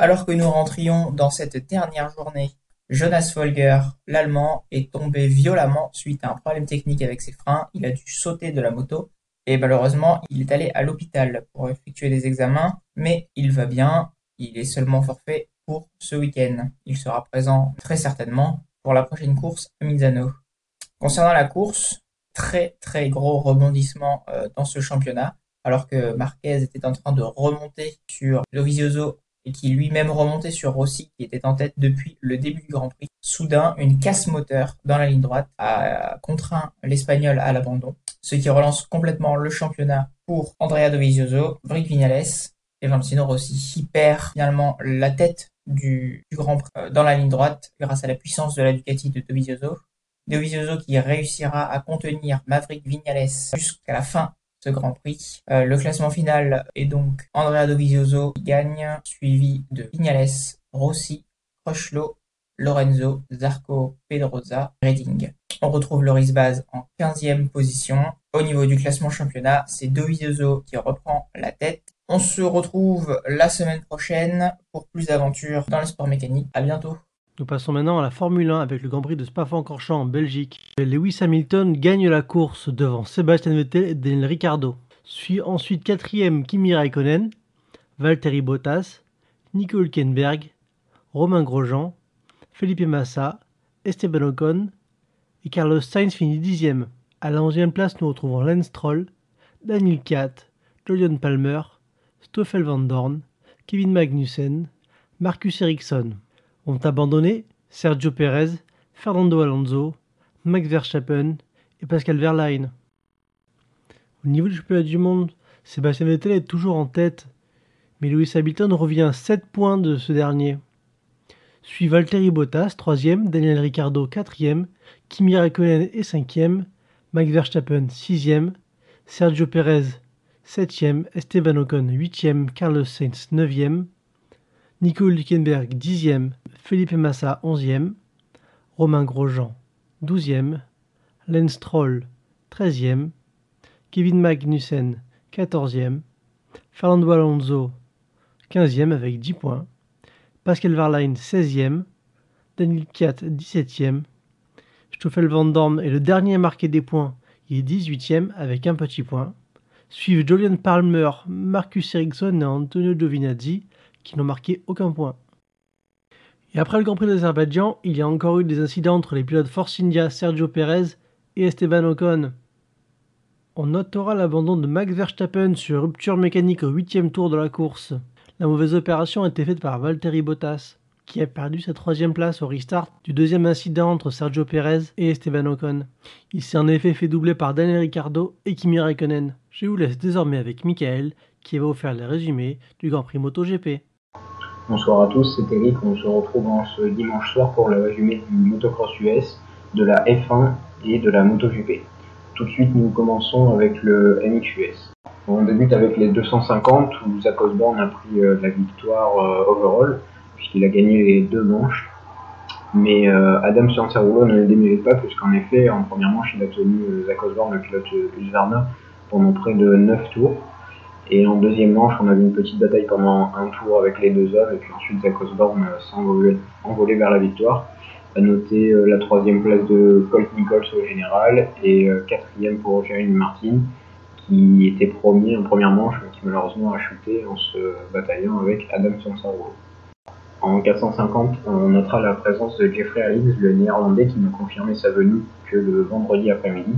Alors que nous rentrions dans cette dernière journée, Jonas Folger, l'Allemand, est tombé violemment suite à un problème technique avec ses freins. Il a dû sauter de la moto et malheureusement, il est allé à l'hôpital pour effectuer des examens, mais il va bien. Il est seulement forfait pour ce week-end. Il sera présent très certainement pour la prochaine course à Misano. Concernant la course, très très gros rebondissement euh, dans ce championnat, alors que Marquez était en train de remonter sur Dovizioso qui lui-même remontait sur Rossi qui était en tête depuis le début du Grand Prix. Soudain, une casse moteur dans la ligne droite a contraint l'Espagnol à l'abandon, ce qui relance complètement le championnat pour Andrea Dovizioso, Brick Vignales et Valentino Rossi, qui perd finalement la tête du, Grand Prix euh, dans la ligne droite grâce à la puissance de la Ducati de Dovizioso. Dovizioso qui réussira à contenir Maverick Vignales jusqu'à la fin ce Grand Prix. Euh, le classement final est donc Andrea Dovizioso qui gagne, suivi de Vignales, Rossi, Crutchlow, Lorenzo, Zarco, Pedrosa, Redding. On retrouve Loris Baz en 15e position. Au niveau du classement championnat, c'est Dovizioso qui reprend la tête on se retrouve la semaine prochaine pour plus d'aventures dans le sport mécanique. À bientôt. Nous passons maintenant à la Formule 1 avec le Grand Prix de Spa-Francorchamps en Belgique. Lewis Hamilton gagne la course devant Sébastien Vettel et Daniel Ricciardo. Suit ensuite quatrième Kimi Raikkonen, Valtteri Bottas, Nico Hülkenberg, Romain Grosjean, Felipe Massa, Esteban Ocon et Carlos Sainz finit dixième. À la onzième place, nous retrouvons Lance Stroll, Daniel Kiat, Julian Palmer, Stoffel Van Dorn, Kevin Magnussen, Marcus Ericsson. Ont abandonné Sergio Perez, Fernando Alonso, Max Verstappen et Pascal Verlaine. Au niveau du championnat du monde, Sébastien Vettel est toujours en tête, mais Lewis Hamilton revient à 7 points de ce dernier. Suit Valtteri Bottas, 3e, Daniel Ricciardo, 4e, Kimi Raikkonen est 5e, Max Verstappen, 6e, Sergio Perez, 7e, Esteban Ocon 8e, Carlos Sainz 9e, Nico Hülkenberg 10e, Felipe Massa 11e, Romain Grosjean 12e, Lance Stroll 13e, Kevin Magnussen 14e, Fernando Alonso 15e avec 10 points, Pascal Verlaine 16e, Daniel Kiat 17e, Stoffel Van Dorn est le dernier à marquer des points, il est 18e avec un petit point. Suivent Julian Palmer, Marcus Ericsson et Antonio Giovinazzi qui n'ont marqué aucun point. Et après le Grand Prix d'Azerbaïdjan, il y a encore eu des incidents entre les pilotes Force India Sergio Perez et Esteban Ocon. On notera l'abandon de Max Verstappen sur rupture mécanique au huitième tour de la course. La mauvaise opération a été faite par Valtteri Bottas, qui a perdu sa troisième place au restart du deuxième incident entre Sergio Perez et Esteban Ocon. Il s'est en effet fait doubler par Daniel Ricciardo et Kimi Raikkonen. Je vous laisse désormais avec Michael qui va vous faire les résumés du Grand Prix MotoGP. Bonsoir à tous, c'est Eric. On se retrouve en ce dimanche soir pour le résumé du motocross US, de la F1 et de la MotoGP. Tout de suite, nous commençons avec le MXUS. On débute avec les 250 où Zach Osborne a pris euh, la victoire euh, overall puisqu'il a gagné les deux manches. Mais euh, Adam Cianciarulo ne le démérite pas, puisqu'en effet, en première manche, il a tenu euh, Zach Osborne, le pilote Husqvarna, pendant près de 9 tours. Et en deuxième manche, on a vu une petite bataille pendant un tour avec les deux hommes, et puis ensuite Zach Osborne euh, s'est envolé, vers la victoire. À noter la troisième place de Colt Nichols au général, et quatrième pour Jeremy Martin, qui était premier en première manche, mais qui malheureusement a chuté en se bataillant avec Adam Cianciarulo. En 450, on notera la présence de Jeffrey Harris, le néerlandais qui n'a confirmé sa venue que le vendredi après-midi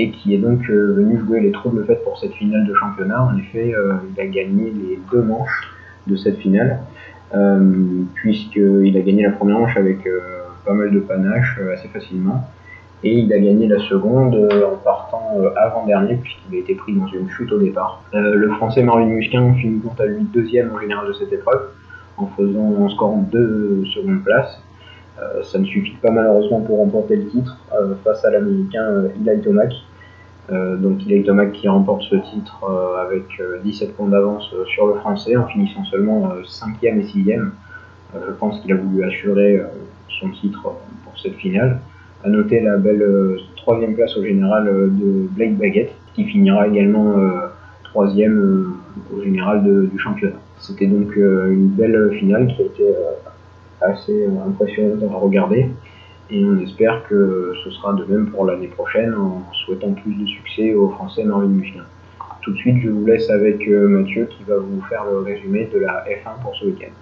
et qui est donc euh, venu jouer les troubles faits pour cette finale de championnat. En effet, euh, il a gagné les deux manches de cette finale, euh, puisqu'il a gagné la première manche avec pas mal de panache assez facilement. Et il a gagné la seconde en partant avant-dernier, puisqu'il a été pris dans une chute au départ. le français Marvin Musquin finit quant à lui deuxième en général de cette épreuve en faisant en scorant deux secondes places. Ça ne suffit pas malheureusement pour remporter le titre face à l'américain Eli Tomac. Donc Eli Tomac qui remporte ce titre avec 17 points d'avance sur le français en finissant seulement 5e et 6e. je pense qu'il a voulu assurer son titre pour cette finale. À noter la belle troisième place au général de Blake Baguette, qui finira également troisième au général du championnat. C'était donc une belle finale qui a été assez impressionnante à regarder. Et on espère que ce sera de même pour l'année prochaine en souhaitant plus de succès aux Français Marvin Michelin. Tout de suite, je vous laisse avec Mathieu qui va vous faire le résumé de la F1 pour ce week-end.